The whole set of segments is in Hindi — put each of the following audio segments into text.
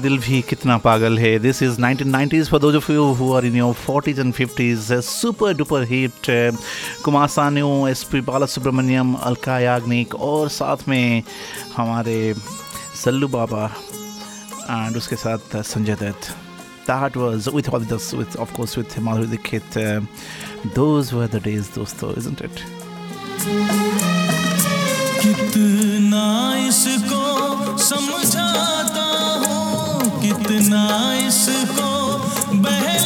दिल भी कितना पागल है। This is 1990s for those of you who are in your 40s and 50s super duper hit Kumar Sanu S P Bala Subrahmanyam Alka Yagnik और साथ में हमारे सल्लू बाबा एंड उसके साथ Sanjay Dutt. That was with all this with of course with Madhuri Dikit uh, those were the days isn't it? कितना इसको समझा इतना इसको बह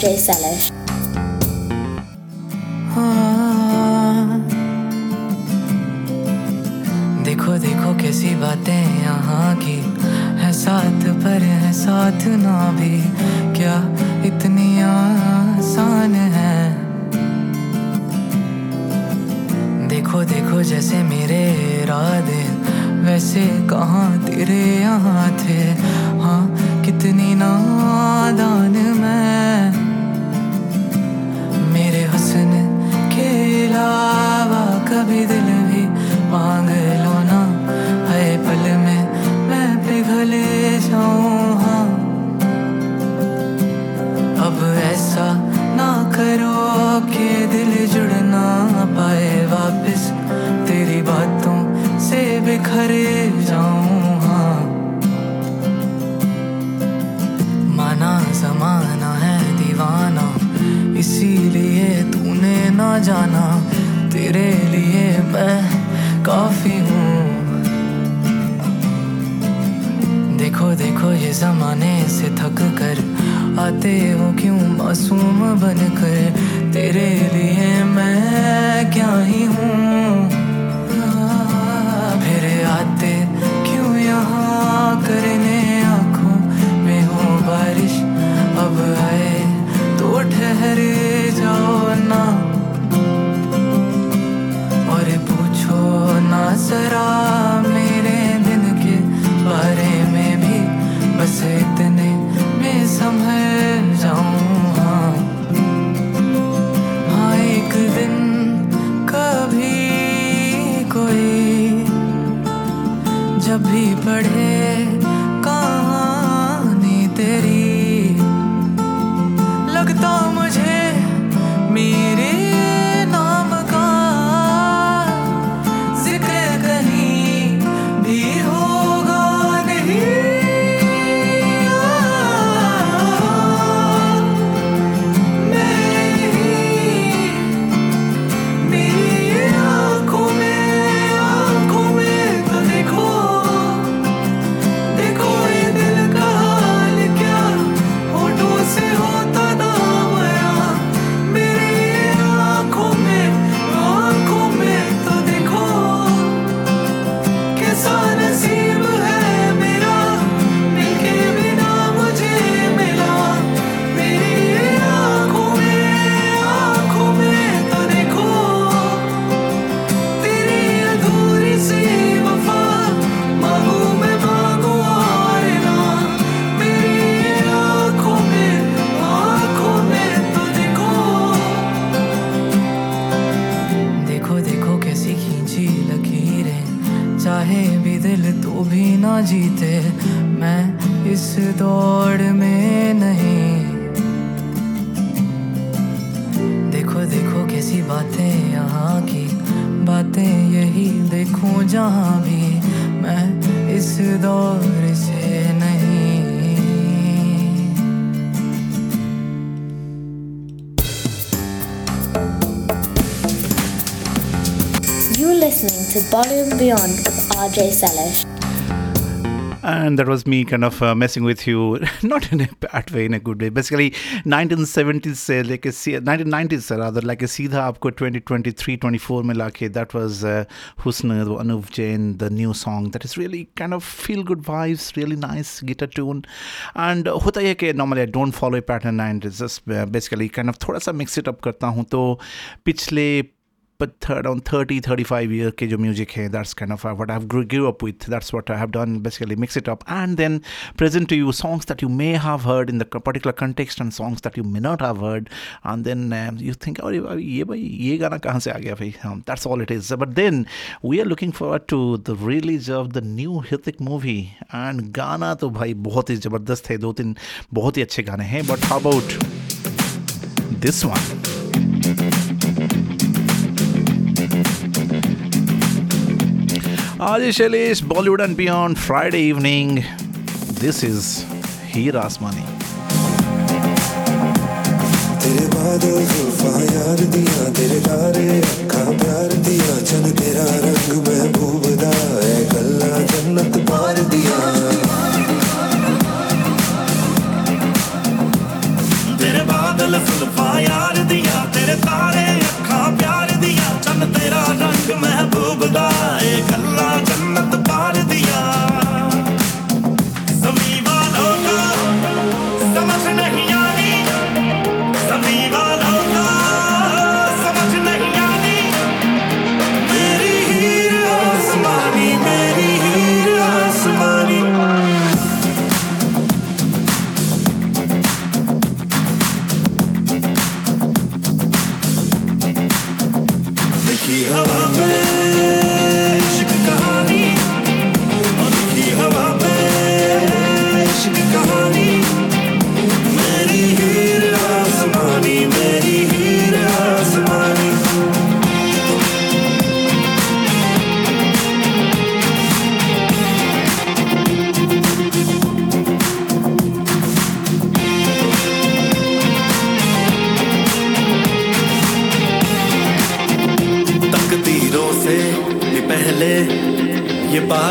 摘下来 listening to Bollywood Beyond with RJ Salish. And that was me kind of uh, messing with you, not in a bad way, in a good way. Basically, 1970s से लेके सी- 1990s से rather like सीधा आपको 2023 24 में लाके that was uh, Husn वो Anuv Jain the new song that is really kind of feel good vibes, really nice guitar tune. And uh, होता यह कि normally I don't follow a pattern and it's just uh, basically kind of थोड़ा सा mix it up करता हूँ तो पिछले but third on 30 35 year ke jo music hai that's kind of uh, what i've grew, up with that's what i have done basically mix it up and then present to you songs that you may have heard in the particular context and songs that you may not have heard and then um, you think oh ye bhai ye gana kahan se aa gaya bhai um, that's all it is but then we are looking forward to the release of the new Hrithik movie and गाना तो भाई बहुत ही ज़बरदस्त है दो तीन बहुत ही अच्छे गाने हैं but how about this one Ajish Elish, Bollywood and Beyond, Friday evening. This is Heer Asmani. ਤੇਰੇ ਬਾਦਲ ਜ਼ੁਲਫਾਂ ਯਾਰ ਦੀਆਂ ਤੇਰੇ ਤਾਰੇ ਅੱਖਾਂ ਪਿਆਰ ਦੀਆਂ ਚੰਨ ਤੇਰਾ ਰੰਗ ਮਹਿਬੂਬ ਦਾ ਐ ਗੱਲਾਂ ਜੰਨਤ ਪਾਰ ਦੀਆਂ ਤੇਰੇ ਬਾਦਲ ਜ਼ੁਲਫਾਂ ਯਾਰ ਦੀਆਂ ਤੇਰੇ ਤਾਰੇ ਅੱਖਾਂ ਪਿਆਰ ਦੀਆਂ ਚੰਨ ਤੇਰਾ ਰੰਗ ਮਹਿਬੂਬ ਦਾ ਏ ਗੱਲਾਂ ਜੰਨਤ ਬਾਰ ਦੀਆਂ।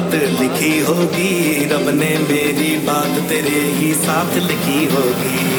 बात लिखी होगी रब ने मेरी बात तेरे ही साथ लिखी होगी।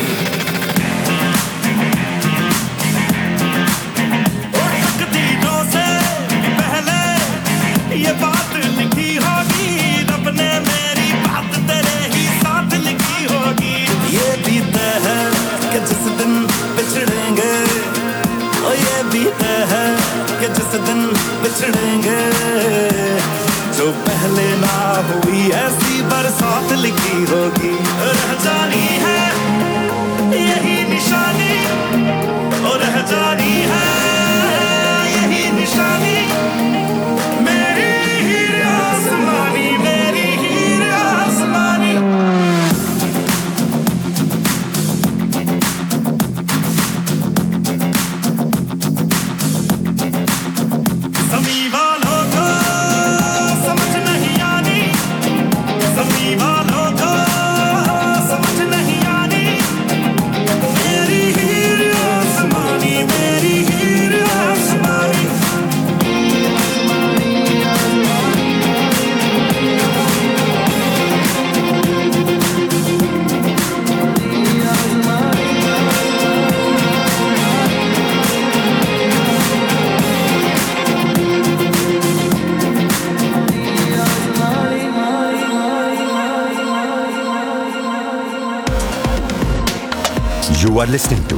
Listening to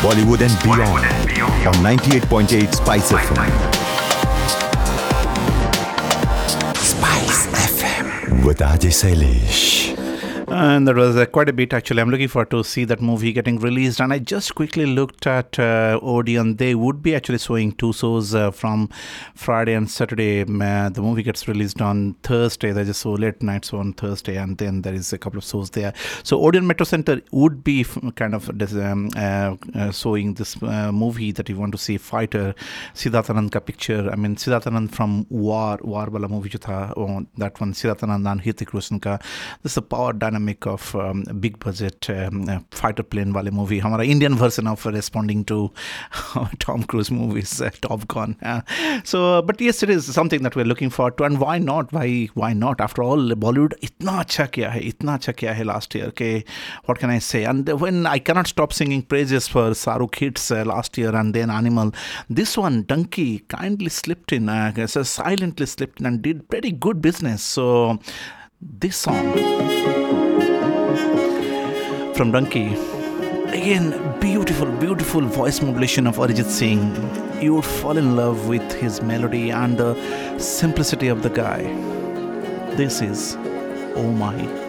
Bollywood and Beyond on 98.8 Spice FM. Spice FM with Ajay Sailesh. And there was uh, quite a bit actually. I'm looking forward to see that movie getting released. And I just quickly looked at uh, Odeon. They would be actually showing two shows uh, from Friday and Saturday. Um, uh, the movie gets released on Thursday. There's a show late night show on Thursday, and then there is a couple of shows there. So Odeon Metro Center would be kind of um, uh, uh, showing this movie that you want to see, Fighter, Siddharth Anand ka picture. I mean Siddharth Anand from War, War wala movie jo tha, oh, that one Siddharth Anand and Hrithik Roshan का this is a power dynamic of um, big budget um, uh, fighter plane wale movie. Hamara indian version of responding to uh, tom cruise movies uh, top gun so but yes it is something that we're looking forward to. And why not? Why why not? After all bollywood itna acha hai itna acha hai last year what can i say? And when i cannot stop singing praises for saru kids last year and then animal this one donkey kindly slipped in uh, so silently slipped in and did pretty good business. So this song from Donkey. Again, beautiful, beautiful voice modulation of Arijit Singh. You would fall in love with his melody and the simplicity of the guy. This is Oh My.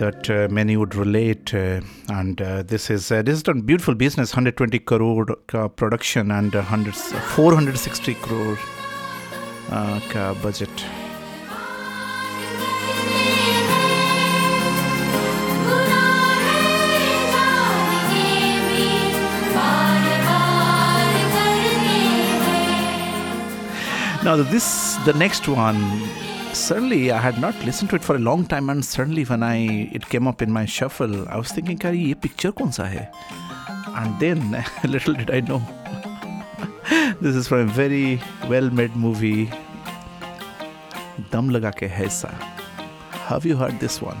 that uh, many would relate. Uh, and uh, this is uh, this is done beautiful business, 120 crore production and 100, 460 crore uh, budget. Now this the next one suddenly I had not listened to it for a long time, and suddenly when I it came up in my shuffle, I was thinking, "Kari, ye picture kon sa hai?" And then, little did I know, this is from a very well-made movie, Dam Laga Ke Haisa. Have you heard this one?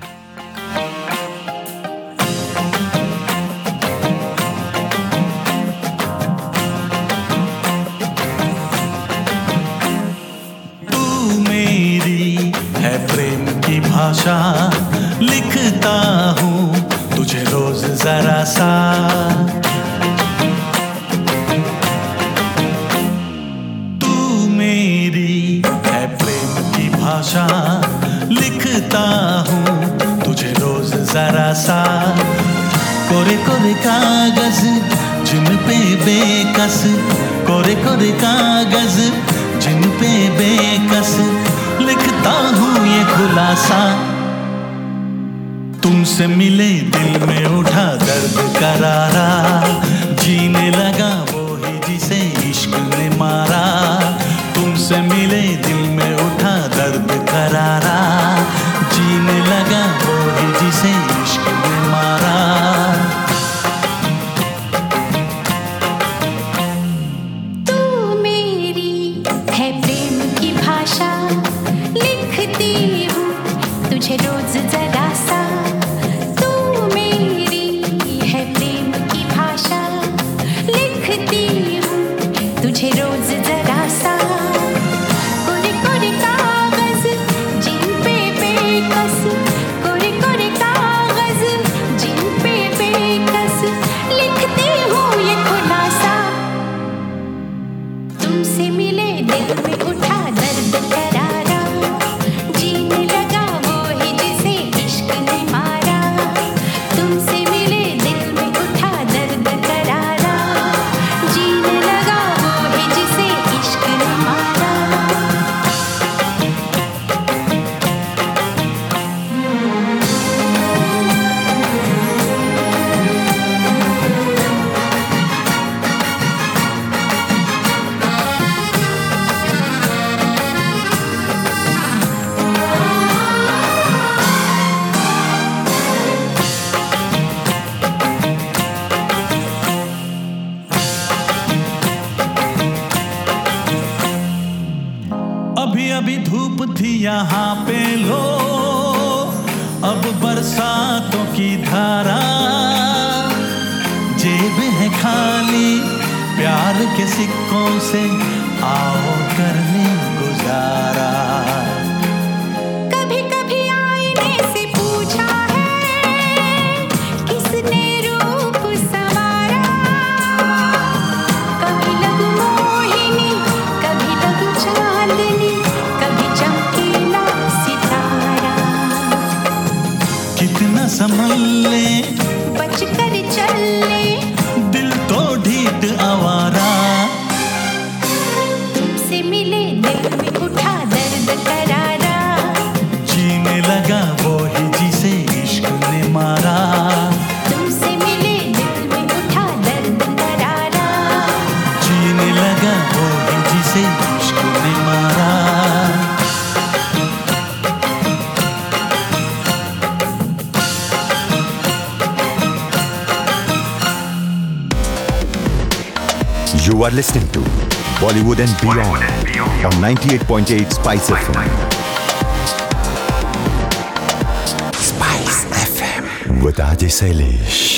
Are listening to Bollywood and Beyond on 98.8 Spice FM.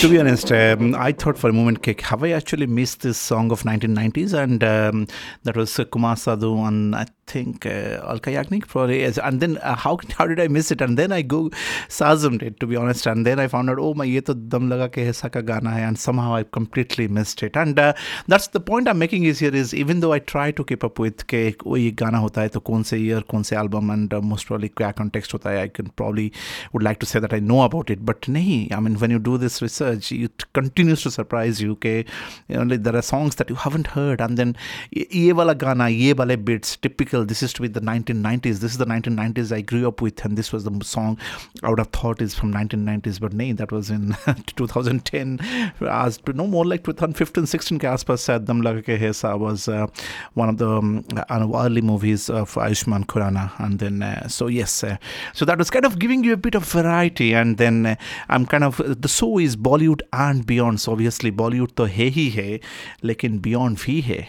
To be honest, um, I thought for a moment, Kick, have I actually missed this song of 1990s? And um, that was uh, Kumar Sadhu and I think uh, Alka Yagnik probably. Is. And then uh, how how did I miss it? And then I go sazmed it to be honest. And then I found out, oh my, ye to dam laga ke hai ka gana hai. And somehow I completely missed it. And uh, that's the point I'm making is here is even though I try to keep up with ke oh ye gana hota hai to kaun se year, kaun se album, and uh, most probably kya context hota hai. I can probably would like to say that I know about it, but i mean when you do this research it continues to surprise you okay? You know, there are songs that you haven't heard and then ye wala gana ye wale typical this is to be the 1990s this is the 1990s i grew up with and this was the song i would have thought is from 1990s but nay that was in 2010 as no more like 2015 16 Kaspar said dam laga hesa was uh, one of the um, uh, early movies of Aishman Kurana, and then uh, so yes uh, so that was kind of giving you a bit of variety and then uh, I am kind of the so is Bollywood and beyond obviously Bollywood तो है ही है लेकिन बियॉन्ड भी है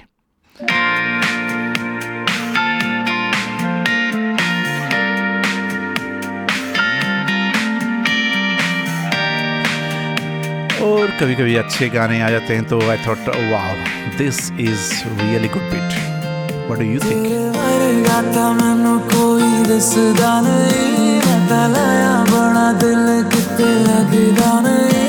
और कभी कभी अच्छे गाने आ जाते हैं तो I thought wow this is really good bit what do you think दलया बड़ा दिल दल लगदा नहीं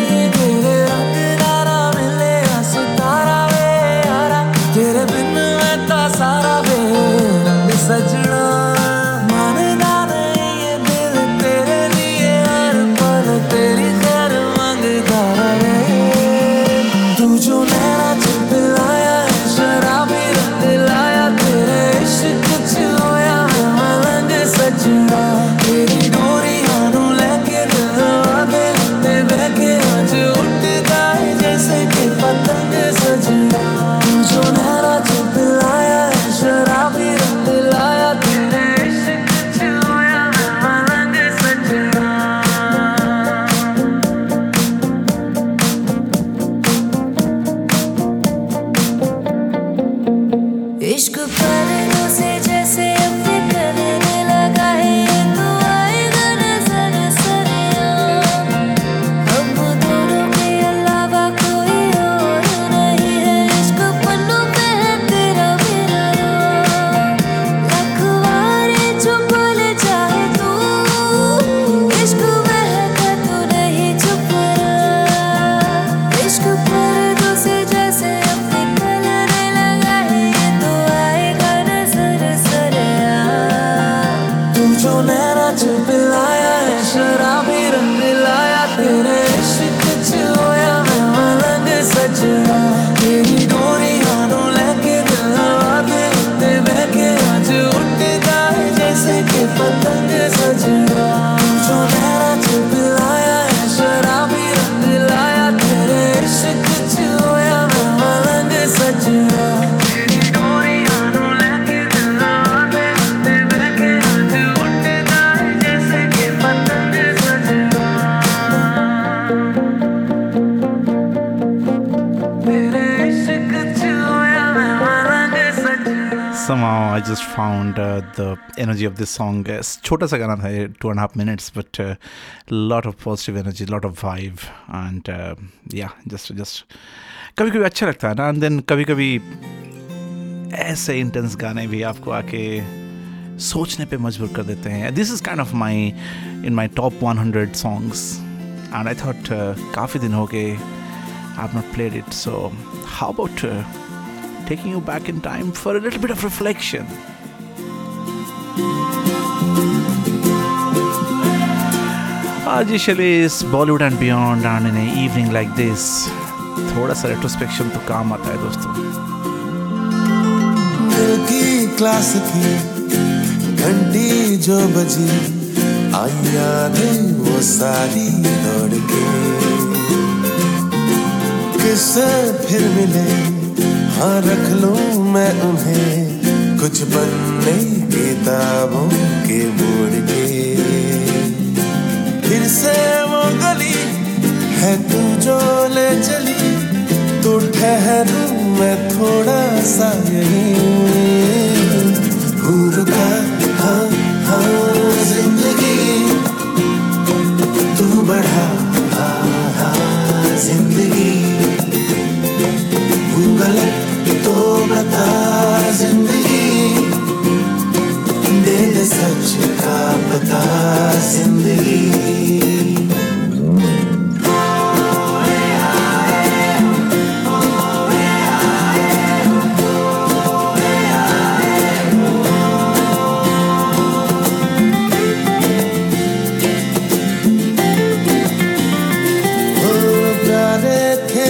एनर्जी ऑफ़ दिस सॉन्ग छोटा सा गाना था two and half minutes but lot of positive energy lot of vibe and yeah just just कभी कभी अच्छा लगता है ना एंड देन कभी कभी ऐसे इंटेंस गाने भी आपको आके सोचने पे मजबूर कर देते हैं। This is kind of my in my top one hundred songs and I thought काफ़ी दिन हो गए I not played it so how about taking you back in time for little bit of reflection आज इस Bollywood and beyond and in evening like this थोड़ा सा रेट्रोस्पेक्शन तो काम आता है दोस्तों। की क्लास की घंटी जो बजी आई यादें वो सारी दौड़ के किससे फिर मिले हाँ रख लूँ मैं उन्हें, कुछ बनने किताबों के फिर से वो गली है, तू जो ले चली तो ठहरूं मैं थोड़ा सा यही। हूँ रुका ज़िंदगी। तू बढ़ा हाँ हाँ ज़िंदगी। हूँ तो बता ज़िंदगी। पता ज़िंदगी।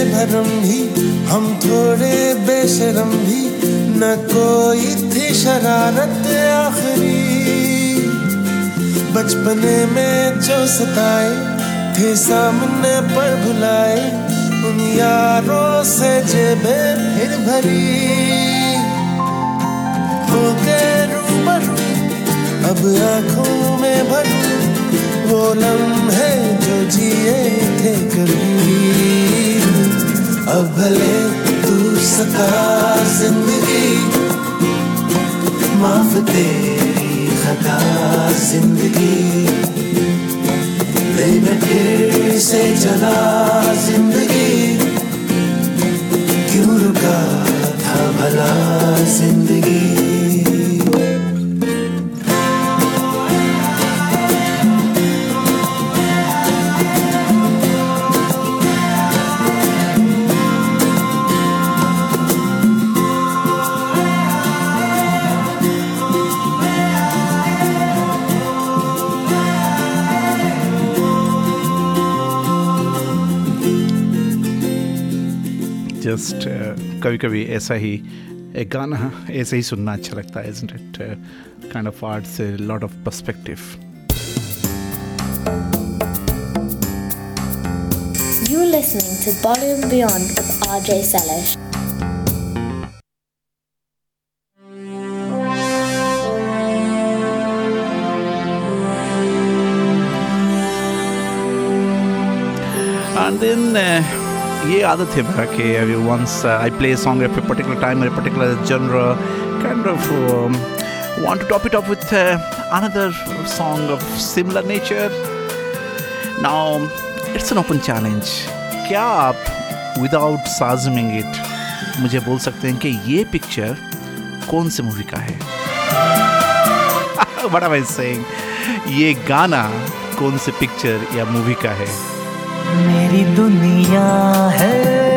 भरम भी हम थोड़े बेशरम भी न कोई थी शरारत आखिरी। बचपने में जो सताए, थे सामने पर भुलाए, उन यारों से जेबे फिर भरी। हो गए अब आँखों में भरू, वो लम्हे जो जिए थे कभी अब भले तू सता ज़िंदगी, माफ़ तेरी खता ज़िंदगी। मैं फिर से चला ज़िंदगी। क्यों रुका था भला ज़िंदगी? जस्ट कभी कभी ऐसा ही एक गाना ऐसे ही सुनना अच्छा लगता है isn't it kind of arts lot of perspective You're listening to Bollywood Beyond with RJ Salish. And then ये आदत है मेरा कि अभी once I play song of particular time और particular genre kind of want to top it up with another song of similar nature now it's an open challenge क्या आप विदाउट साजमिंग इट मुझे बोल सकते हैं कि ये पिक्चर कौन से मूवी का है? बड़ा भाई सिंह ये गाना कौन से पिक्चर या मूवी का है? मेरी दुनिया है।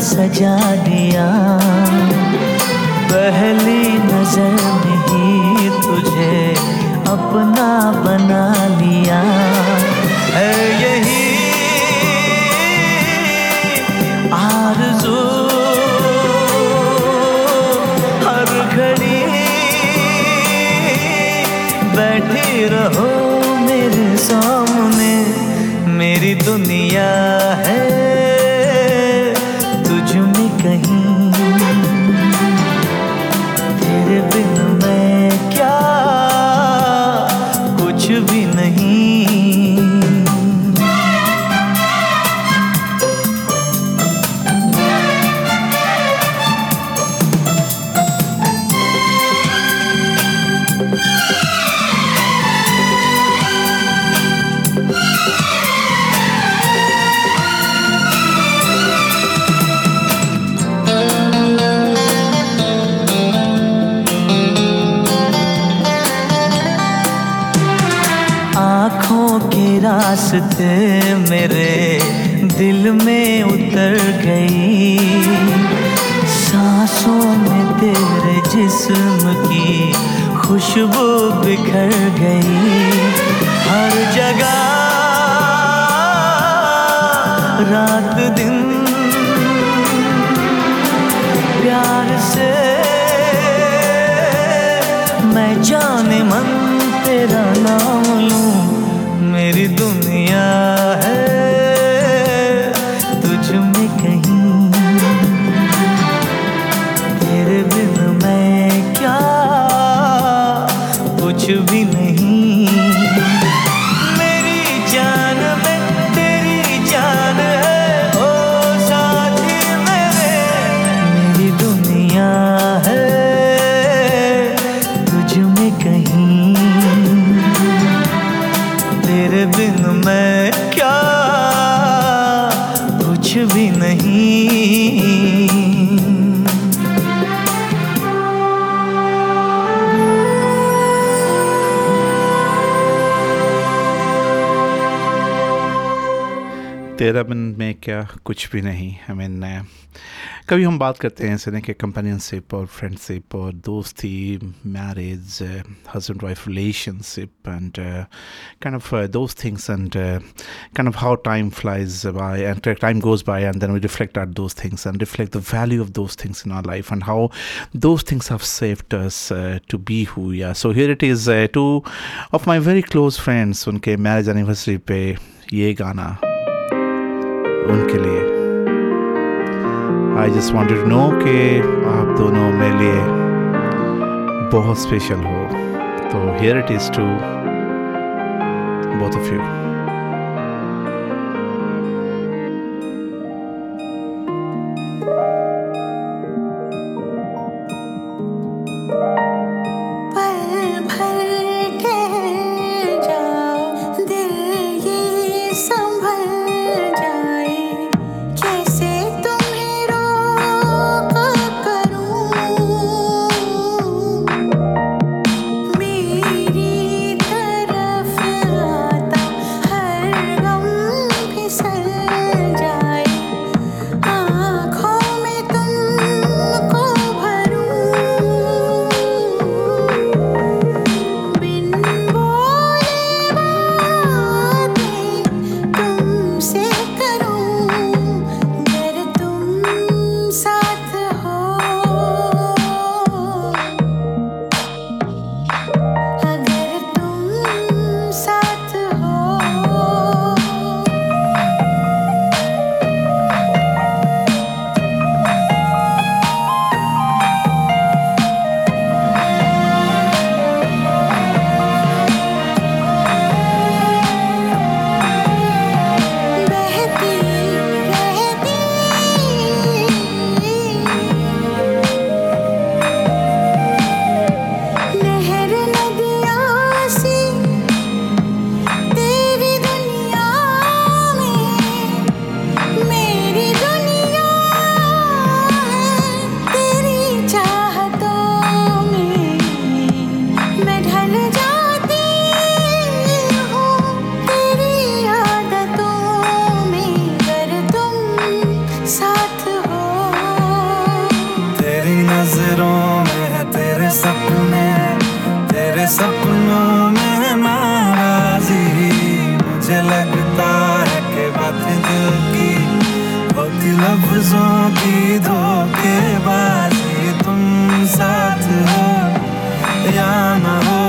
saja तेरे बिन मैं क्या? कुछ भी नहीं तेरा में क्या कुछ भी नहीं। हमें नया कभी हम बात करते हैं ऐसे नहीं कि कंपेनियनशिप और फ्रेंडशिप और दोस्ती marriage husband wife relationship and kind of those things and kind of how time flies by and time goes by and then we reflect our those things and reflect the value of those things in our life and how those things have shaped us to be who so here it is two of my very close friends उनके मैरिज एनिवर्सरी पे ये गाना। उनके लिए। आई जस्ट वॉन्टेड नो कि आप दोनों मेरे लिए बहुत स्पेशल हो। तो here it is to both of you मुझे लगता है कि बात दिल की होती लफ्जों की तुम साथ हो या ना हो।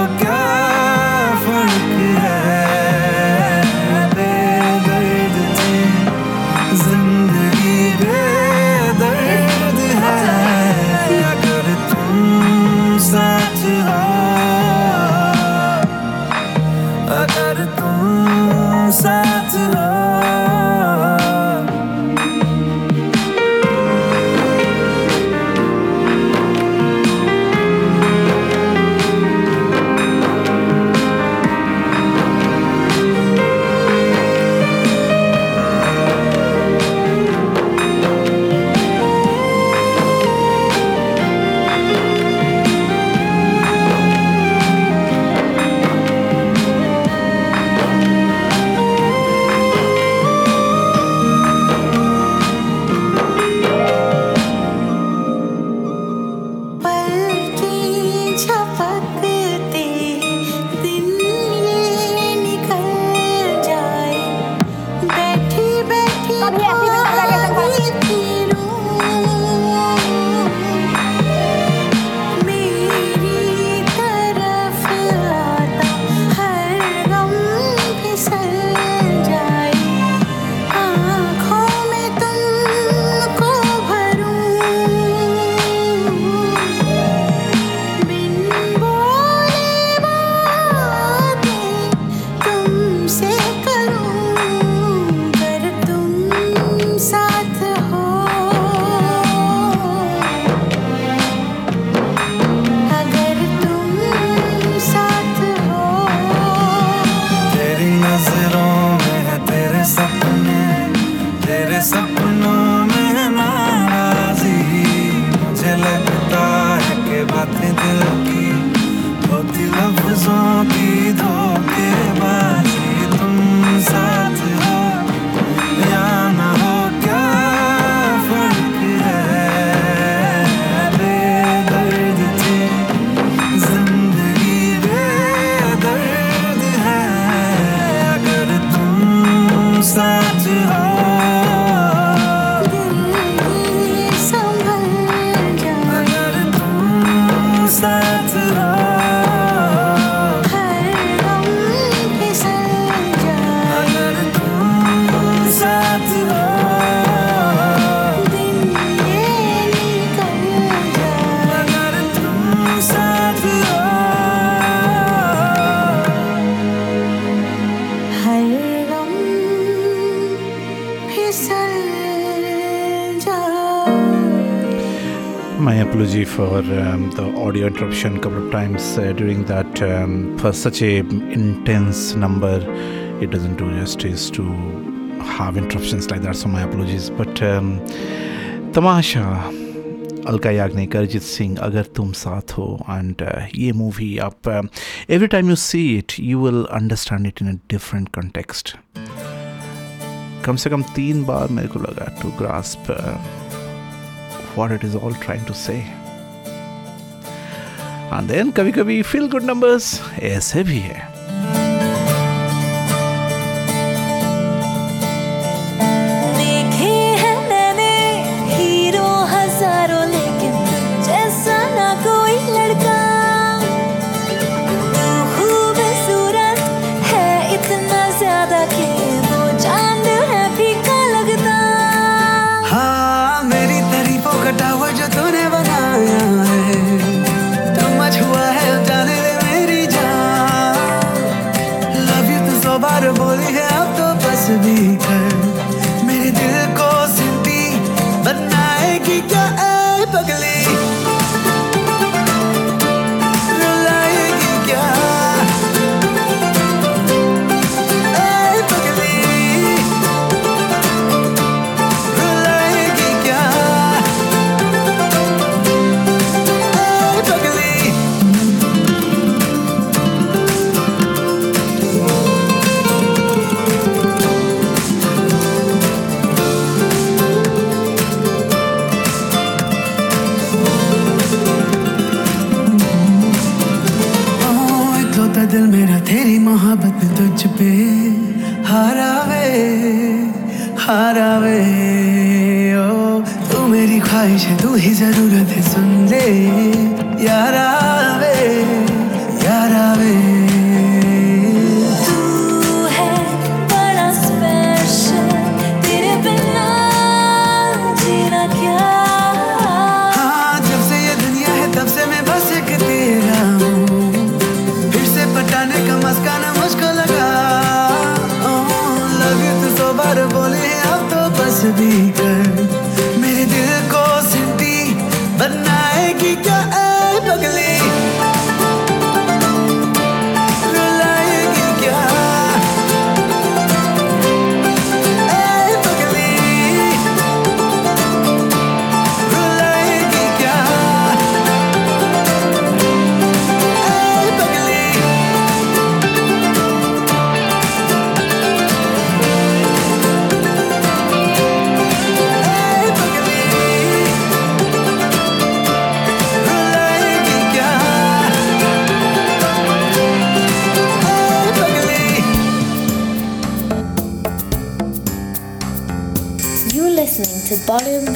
times uh, during that. Um, for such a intense number, it doesn't do justice to have interruptions like that. So my apologies. But um, Tamasha, Alka Yagnik Arijit Singh अगर तुम साथ हो एंड ये मूवी आप every time you see it you will understand it in a different context कम से कम तीन बार मेरे को लगा to grasp what it is all trying to say. and then कभी कभी फील गुड नंबर्स ऐसे भी है। ख्वाहिश तू ही ज़रूरत है सुन ले यारा वे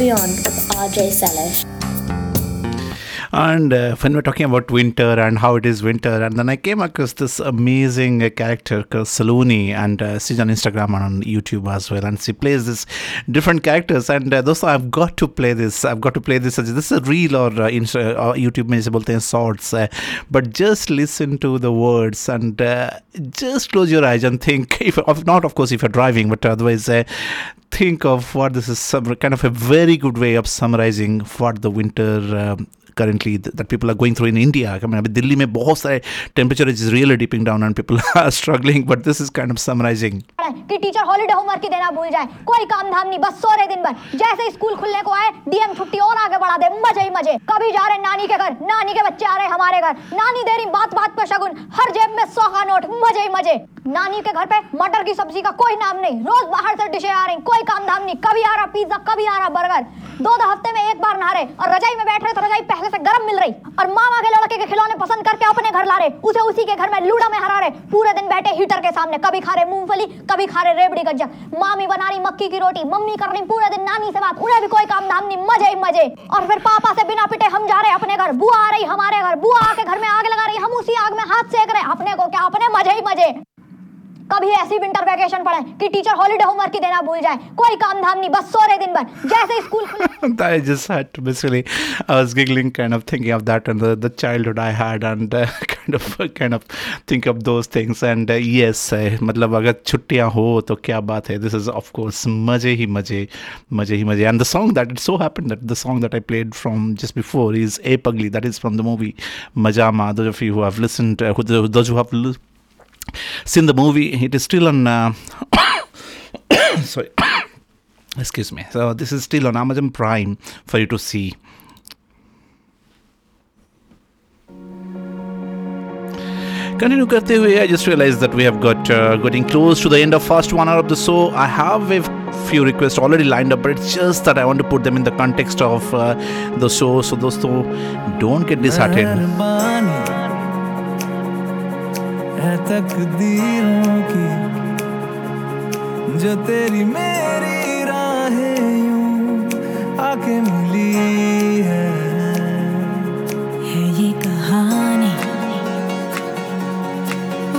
Beyond with RJ Salish. And uh, when we're talking about winter and how it is winter, and then I came across this amazing uh, character called Saloni, and uh, she's on Instagram and on YouTube as well. And she plays this different characters, and uh, those I've got to play this. I've got to play this. This is a real or, uh, Insta- uh, or YouTube manageable thing sorts, uh, but just listen to the words and just close your eyes and think. If not, of course, if you're driving, but otherwise, think of what this is. Some kind of a very good way of summarizing what the winter. Um, currently th- that people are going through in India. I mean, Delhi में बहुत सारे temperature is really dipping down and people are struggling. But this is kind of summarizing. कि टीचर हॉलीडे होमवर्क की देना भूल जाए। कोई काम धाम नहीं बस सो रहे दिन भर। जैसे स्कूल खुलने को आए डीएम छुट्टी और आगे बढ़ा दे मज़े ही मज़े। कभी जा रहे नानी के घर नानी के बच्चे आ रहे हमारे घर। नानी दे रही बात बात पे शगुन हर जेब में सौ का नोट मज़े ही मज़े। नानी के घर पे मटर की सब्ज़ी का कोई नाम नहीं। रोज बाहर से डिशे आ रही कोई काम धाम नहीं। कभी आ रहा पिज्जा कभी आ रहा बर्गर दो दो हफ़्ते में एक बार नहा रहे और रजाई में बैठ रहे तो रजाई पहले से गर्म मिल रही। और मामा के लड़के के खिलौने पसंद करके अपने घर ला रहे। उसे उसी के घर में लूडा में हरा रहे। पूरे दिन बैठे हीटर के सामने। कभी खा रहे मूंगफली, कभी खा रहे रेबड़ी गज्जा मामी बना रही मक्की की रोटी, मम्मी कर रही पूरे दिन नानी से बात। उन्हें भी कोई काम धाम नहीं मज़े ही मज़े। और फिर पापा से बिना पिटे हम जा रहे अपने घर। बुआ आ रही हमारे घर। बुआ आके घर में आग लगा रही। हम उसी आग में हाथ सेक रहे अपने को क्या? अपने मज़े ही मज़े। कभी ऐसी विंटर वैकेशन पड़े कि टीचर हॉलीडे होमवर्क की देना भूल जाए कोई काम धाम नहीं बस सो रहे दिन भर जैसे school basically, I was giggling, kind of thinking of that and the, the childhood I had, and uh, kind of kind of think of those things. And uh, yes, uh, मतलब अगर छुट्टियाँ हो तो क्या बात है. This is of course मज़े ही मज़े, मज़े ही मज़े. It so happened that the song that I played from just before is A Pugly. That is from the movie Majama. Those of you who have listened, uh, who, those who have li- seen the movie, it is still on. Uh, sorry. Excuse me. So this is still on Amazon Prime for you to see. Continue करते हुए I just realized that we have got uh, getting close to the end of first one hour of the show. I have a few requests already lined up, but it's just that I want to put them in the context of uh, the show. So दोस्तों, don't get disheartened. तकदीरों की, जो तेरी मेरी राहें यूँ आके मिली है। है ये कहानी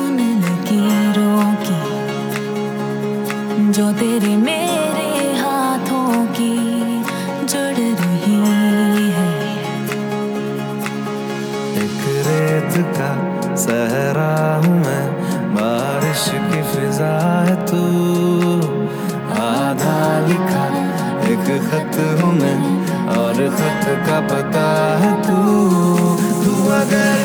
उन लकीरों की, जो तेरी मेरे सहरा हूँ मैं। बारिश की फिजा है तू। आधा लिखा, एक खत हूँ मैं। और खत का पता है तू। तू अगर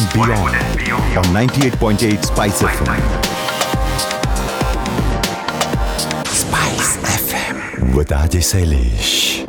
Bollywood and Beyond on 98.8 Spice FM. Spice FM with Adi Salish.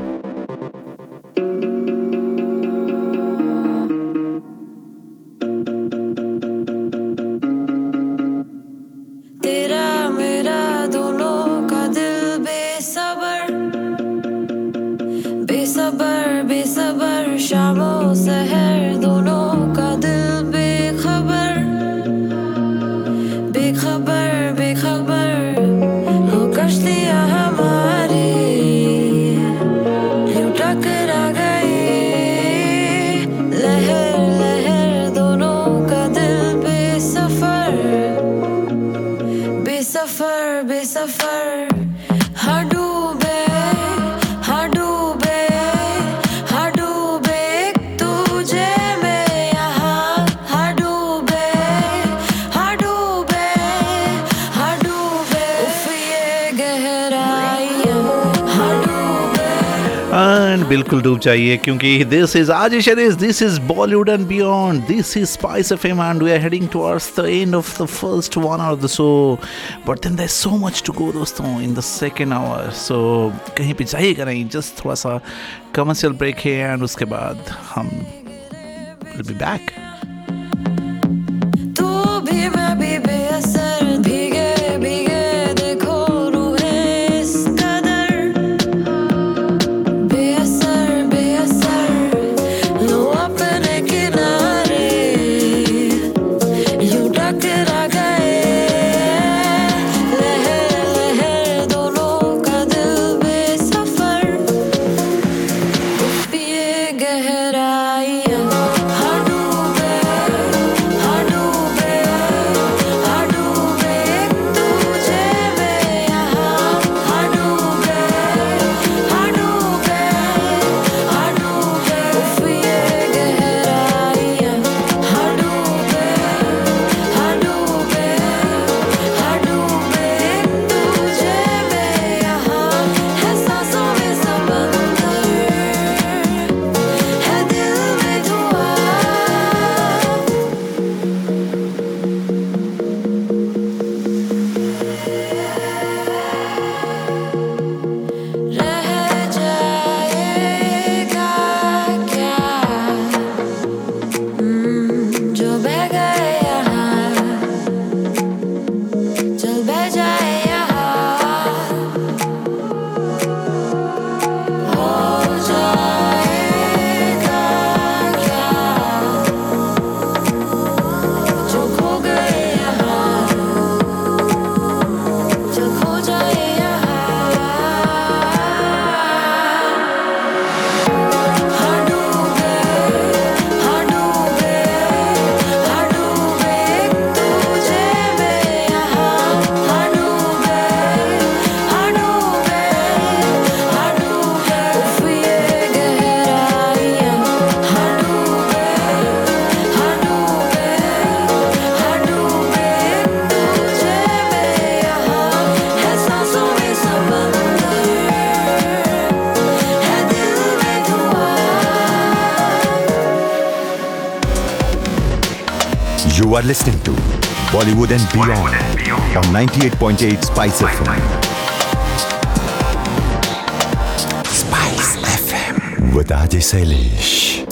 मन बिल्कुल डूब जाइए, क्योंकि दिस इज़ आज शरीज this is Bollywood and beyond this is spice of M and we are heading towards the end of the first one hour the show but then there so much to go दोस्तों in the second hour so कहीं पर जाइएगा नहीं जस्ट थोड़ा सा कमर्शियल ब्रेक है एंड उसके बाद हम will be back listening to Bollywood and Beyond on 98.8 Spice FM. Spice FM with Ajay Salish.